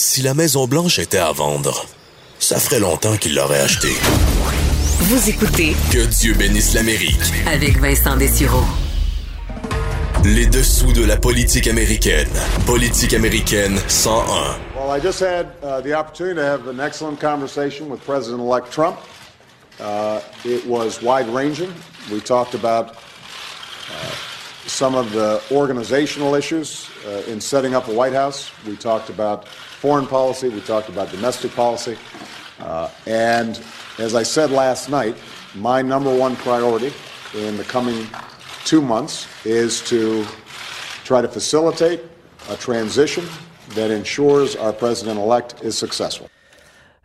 Si la Maison-Blanche était à vendre, ça ferait longtemps qu'il l'aurait achetée. Vous écoutez Que Dieu bénisse l'Amérique. avec Vincent Dessureau. Les dessous de la politique américaine. Politique américaine 101. Well, I just had uh, the opportunity to have an excellent conversation with President elect Trump. Uh, it was wide ranging. We talked about some of the organizational issues uh, in setting up a White House. We talked about foreign policy. We talked about domestic policy. Uh, and as I said last night, my number one priority in the coming two months is to try to facilitate a transition that ensures our president elect is successful.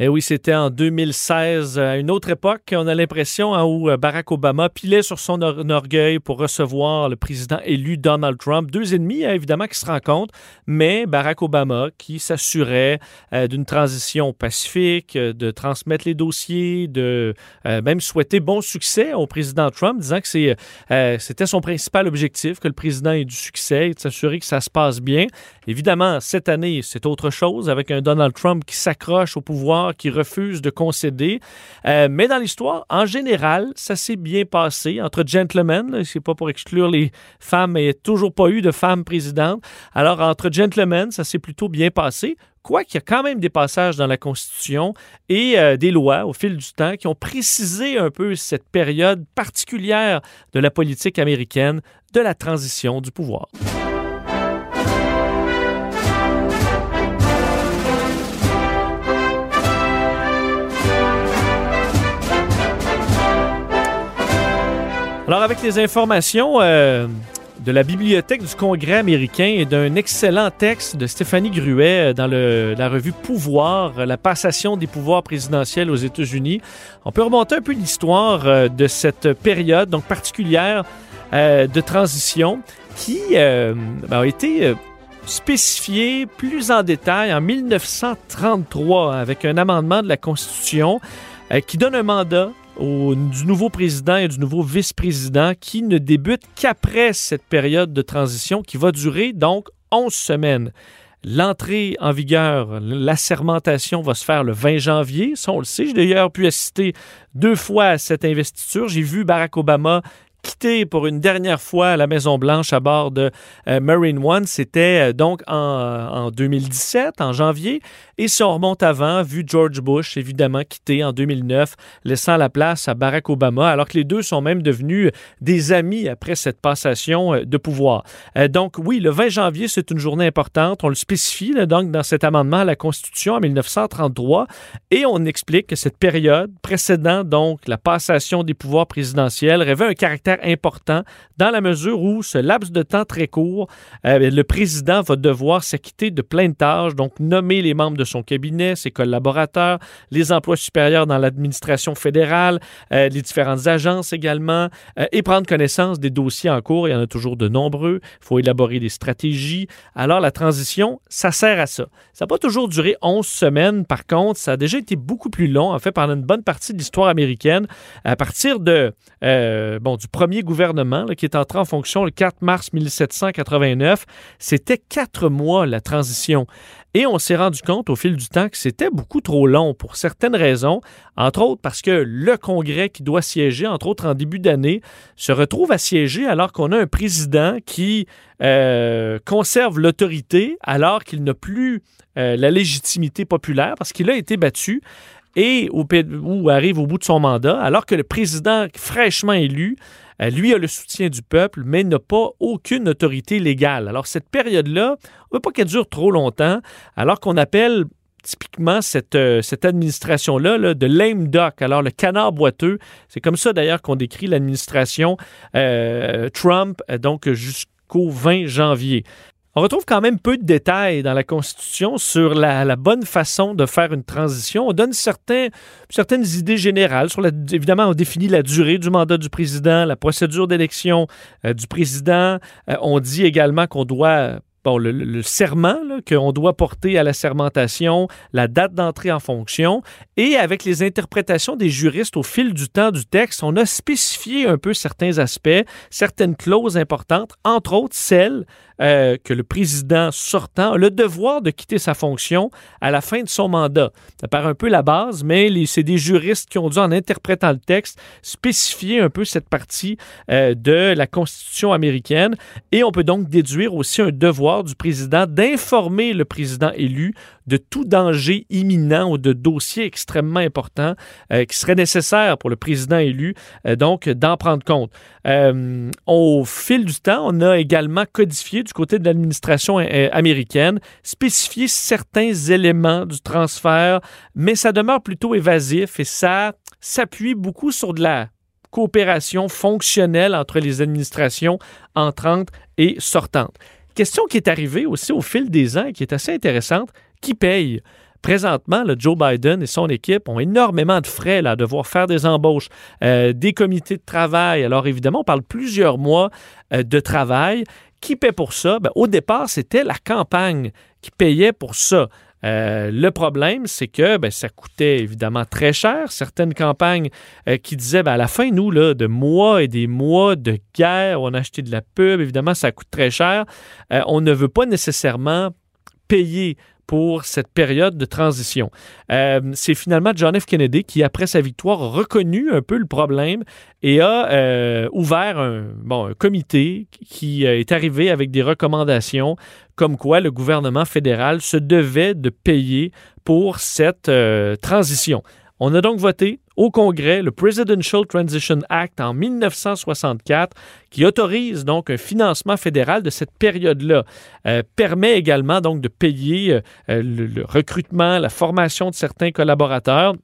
Eh oui, c'était en 2016, à une autre époque, on a l'impression hein, où Barack Obama pilait sur son or- orgueil pour recevoir le président élu Donald Trump. Deux ennemis, hein, évidemment, qui se rencontrent, mais Barack Obama qui s'assurait euh, d'une transition pacifique, euh, de transmettre les dossiers, de euh, même souhaiter bon succès au président Trump, disant que euh, c'était son principal objectif, que le président ait du succès et de s'assurer que ça se passe bien. Évidemment, cette année, c'est autre chose, avec un Donald Trump qui s'accroche au pouvoir, qui refuse de concéder. Euh, mais dans l'histoire, en général, ça s'est bien passé entre gentlemen. C'est pas pour exclure les femmes, mais il n'y a toujours pas eu de femmes présidentes. Alors, entre gentlemen, ça s'est plutôt bien passé. Quoiqu'il y a quand même des passages dans la Constitution et euh, des lois au fil du temps qui ont précisé un peu cette période particulière de la politique américaine de la transition du pouvoir. Alors, avec les informations euh, de la Bibliothèque du Congrès américain et d'un excellent texte de Stéphanie Gruet euh, dans la revue Pouvoir, euh, la passation des pouvoirs présidentiels aux États-Unis, on peut remonter un peu l'histoire de cette période donc particulière de transition qui ben, a été spécifiée plus en détail en 1933 avec un amendement de la Constitution qui donne un mandat du nouveau président et du nouveau vice-président qui ne débute qu'après cette période de transition qui va durer donc 11 semaines. L'entrée en vigueur, l'assermentation va se faire le 20 janvier. Ça, on le sait. J'ai d'ailleurs pu assister deux fois à cette investiture. J'ai vu Barack Obama quitter pour une dernière fois la Maison-Blanche à bord de euh, Marine One. C'était euh, donc en, en 2017, en janvier. Et si on remonte avant, vu George Bush, évidemment, quitter en 2009, laissant la place à Barack Obama, alors que les deux sont même devenus des amis après cette passation euh, de pouvoir. Euh, donc, oui, le 20 janvier, c'est une journée importante. On le spécifie donc dans cet amendement à la Constitution en 1933 et on explique que cette période précédant donc la passation des pouvoirs présidentiels revêt un caractère important dans la mesure où ce laps de temps très court, euh, le président va devoir s'acquitter de plein de tâches, donc nommer les membres de son cabinet, ses collaborateurs, les emplois supérieurs dans l'administration fédérale, euh, les différentes agences également, euh, et prendre connaissance des dossiers en cours. Il y en a toujours de nombreux. Il faut élaborer des stratégies. Alors, la transition, ça sert à ça. Ça n'a pas toujours duré 11 semaines. Par contre, ça a déjà été beaucoup plus long, en fait, pendant une bonne partie de l'histoire américaine. À partir de, bon, du premier gouvernement qui est entré en fonction le 4 mars 1789, c'était quatre mois la transition. Et on s'est rendu compte au fil du temps que c'était beaucoup trop long pour certaines raisons, entre autres parce que le Congrès qui doit siéger, entre autres en début d'année, se retrouve à siéger alors qu'on a un président qui euh, conserve l'autorité alors qu'il n'a plus euh, la légitimité populaire parce qu'il a été battu et arrive au bout de son mandat, alors que le président fraîchement élu, lui a le soutien du peuple, mais n'a pas aucune autorité légale. Alors cette période-là, on ne veut pas qu'elle dure trop longtemps, alors qu'on appelle typiquement cette, euh, administration-là là, de lame duck, alors le canard boiteux. C'est comme ça d'ailleurs qu'on décrit l'administration euh, Trump, euh, donc jusqu'au 20 janvier. On retrouve quand même peu de détails dans la Constitution sur la, bonne façon de faire une transition. On donne certains, certaines idées générales. Évidemment, on définit la durée du mandat du président, la procédure d'élection euh, du président. Euh, on dit également qu'on doit Bon, le, le, serment qu'on doit porter à la sermentation, la date d'entrée en fonction, et avec les interprétations des juristes au fil du temps du texte, on a spécifié un peu certains aspects, certaines clauses importantes, entre autres celles euh, que le président sortant a le devoir de quitter sa fonction à la fin de son mandat. Ça paraît un peu la base, mais c'est des juristes qui ont dû, en interprétant le texte, spécifier un peu cette partie euh, de la Constitution américaine. Et on peut donc déduire aussi un devoir du président d'informer le président élu de tout danger imminent ou de dossier extrêmement important euh, qui serait nécessaire pour le président élu, euh, donc d'en prendre compte. Euh, au fil du temps, on a également codifié du côté de l'administration américaine, spécifié certains éléments du transfert, mais ça demeure plutôt évasif et ça s'appuie beaucoup sur de la coopération fonctionnelle entre les administrations entrantes et sortantes. Question qui est arrivée aussi au fil des ans et qui est assez intéressante, qui paye? Présentement, le Joe Biden et son équipe ont énormément de frais là, à devoir faire des embauches, euh, des comités de travail. Alors évidemment, on parle plusieurs mois euh, de travail. Qui paie pour ça? Ben, au départ, c'était la campagne qui payait pour ça. Euh, le problème, c'est que ben, ça coûtait évidemment très cher. Certaines campagnes qui disaient ben, à la fin, nous, là, de mois et des mois de guerre, on a de la pub, évidemment, ça coûte très cher. on ne veut pas nécessairement payer pour cette période de transition. Euh, c'est finalement John F. Kennedy qui, après sa victoire, a reconnu un peu le problème et a euh, ouvert un, bon, comité qui est arrivé avec des recommandations comme quoi le gouvernement fédéral se devait de payer pour cette euh, transition. On a donc voté au Congrès le Presidential Transition Act en 1964 qui autorise donc un financement fédéral de cette période-là. Euh, permet également donc de payer euh, le, recrutement, la formation de certains collaborateurs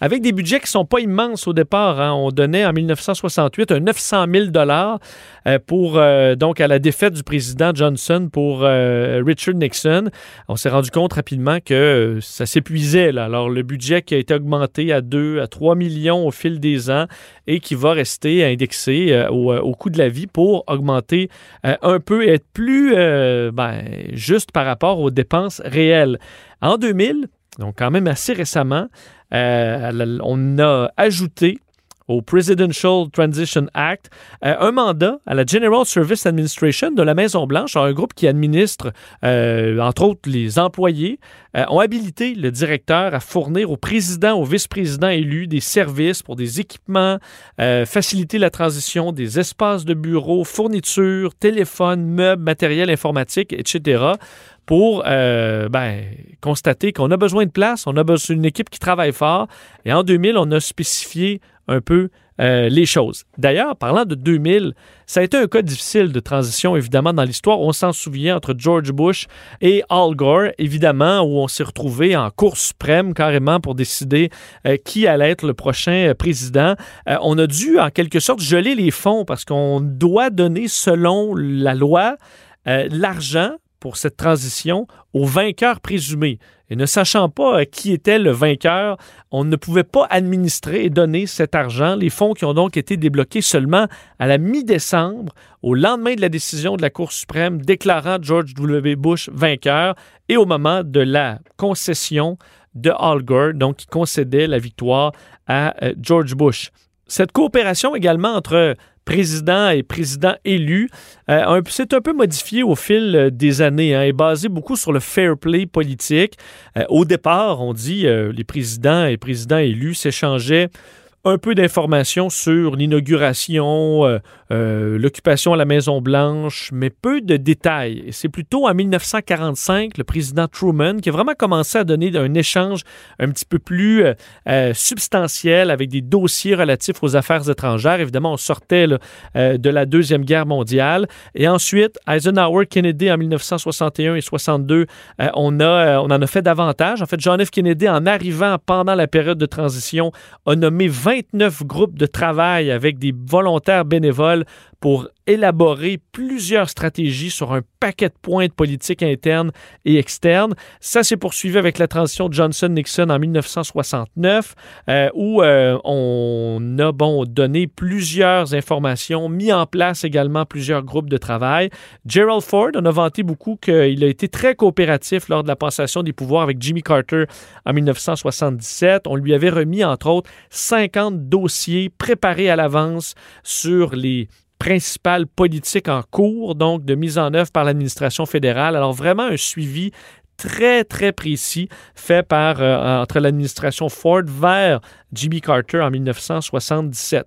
avec des budgets qui ne sont pas immenses au départ. Hein. On donnait en 1968 un 900 000 dollars euh, pour euh, donc à la défaite du président Johnson pour euh, Richard Nixon. On s'est rendu compte rapidement que ça s'épuisait. Alors le budget qui a été augmenté à 2 à 3 millions au fil des ans et qui va rester indexé au, coût de la vie pour augmenter un peu et être plus ben, juste par rapport aux dépenses réelles. En 2000, donc quand même assez récemment, euh, on a ajouté au Presidential Transition Act euh, un mandat à la General Service Administration de la Maison-Blanche, un groupe qui administre, euh, entre autres, les employés, ont habilité le directeur à fournir au président, au vice-président élu des services pour des équipements, faciliter la transition des espaces de bureau, fournitures, téléphones, meubles, matériel informatique, etc pour euh, ben, constater qu'on a besoin de place, on a besoin d'une équipe qui travaille fort. Et en 2000, on a spécifié un peu euh, les choses. D'ailleurs, parlant de 2000, ça a été un cas difficile de transition, évidemment, dans l'histoire. On s'en souvient entre George Bush et Al Gore, évidemment, où on s'est retrouvé en cour suprême carrément pour décider euh, qui allait être le prochain président. on a dû, en quelque sorte, geler les fonds parce qu'on doit donner, selon la loi, l'argent pour cette transition au vainqueur présumé. Et ne sachant pas euh, qui était le vainqueur, on ne pouvait pas administrer et donner cet argent. Les fonds qui ont donc été débloqués seulement à la mi-décembre, au lendemain de la décision de la Cour suprême déclarant George W. Bush vainqueur et au moment de la concession de Al Gore, donc qui concédait la victoire à euh, George Bush. Cette coopération également entre président et président élu. Euh, c'est un peu modifié au fil euh, des années hein, et basé beaucoup sur le fair play politique. Euh, au départ, on dit les présidents et présidents élus s'échangeaient un peu d'informations sur l'inauguration, euh, euh, l'occupation à la Maison-Blanche, mais peu de détails. C'est plutôt en 1945, le président Truman qui a vraiment commencé à donner un échange un petit peu plus euh, substantiel avec des dossiers relatifs aux affaires étrangères. Évidemment, on sortait de la Deuxième Guerre mondiale. Et ensuite, Eisenhower, Kennedy en 1961 et 62, on, a, on en a fait davantage. En fait, John F. Kennedy, en arrivant pendant la période de transition, a nommé 20 29 groupes de travail avec des volontaires bénévoles pour élaborer plusieurs stratégies sur un paquet de points de politique interne et externe. Ça s'est poursuivi avec la transition de Johnson-Nixon en 1969, euh, où euh, on a bon, donné plusieurs informations, mis en place également plusieurs groupes de travail. Gerald Ford, on a vanté beaucoup qu'il a été très coopératif lors de la passation des pouvoirs avec Jimmy Carter en 1977. On lui avait remis, entre autres, 50 dossiers préparés à l'avance sur les principales politiques en cours, donc de mise en œuvre par l'administration fédérale. Alors vraiment un suivi très, très précis fait par, euh, entre l'administration Ford vers Jimmy Carter en 1977.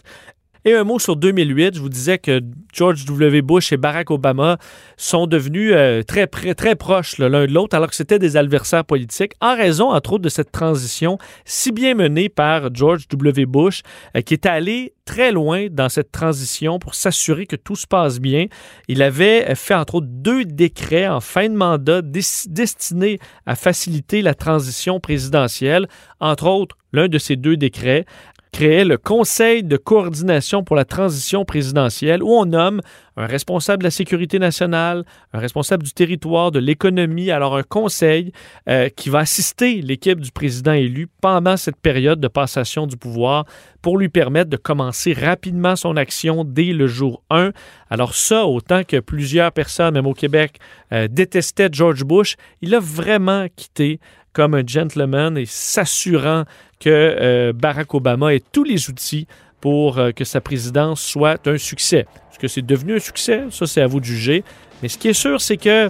Et un mot sur 2008, je vous disais que George W. Bush et Barack Obama sont devenus euh, très, proches l'un de l'autre, alors que c'était des adversaires politiques, en raison, entre autres, de cette transition si bien menée par George W. Bush, euh, qui est allé très loin dans cette transition pour s'assurer que tout se passe bien. Il avait fait, entre autres, deux décrets en fin de mandat destinés à faciliter la transition présidentielle. Entre autres, l'un de ces deux décrets créait le Conseil de coordination pour la transition présidentielle où on nomme un responsable de la sécurité nationale, un responsable du territoire, de l'économie, alors un conseil euh, qui va assister l'équipe du président élu pendant cette période de passation du pouvoir pour lui permettre de commencer rapidement son action dès le jour 1. Alors ça, autant que plusieurs personnes, même au Québec, euh, détestaient George Bush, il a vraiment quitté comme un gentleman et s'assurant que euh, Barack Obama ait tous les outils pour euh, que sa présidence soit un succès. Est-ce que c'est devenu un succès? Ça, c'est à vous de juger. Mais ce qui est sûr, c'est que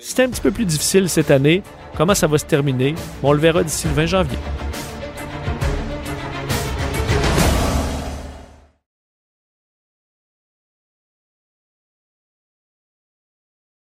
c'était un petit peu plus difficile cette année. Comment ça va se terminer? On le verra d'ici le 20 janvier.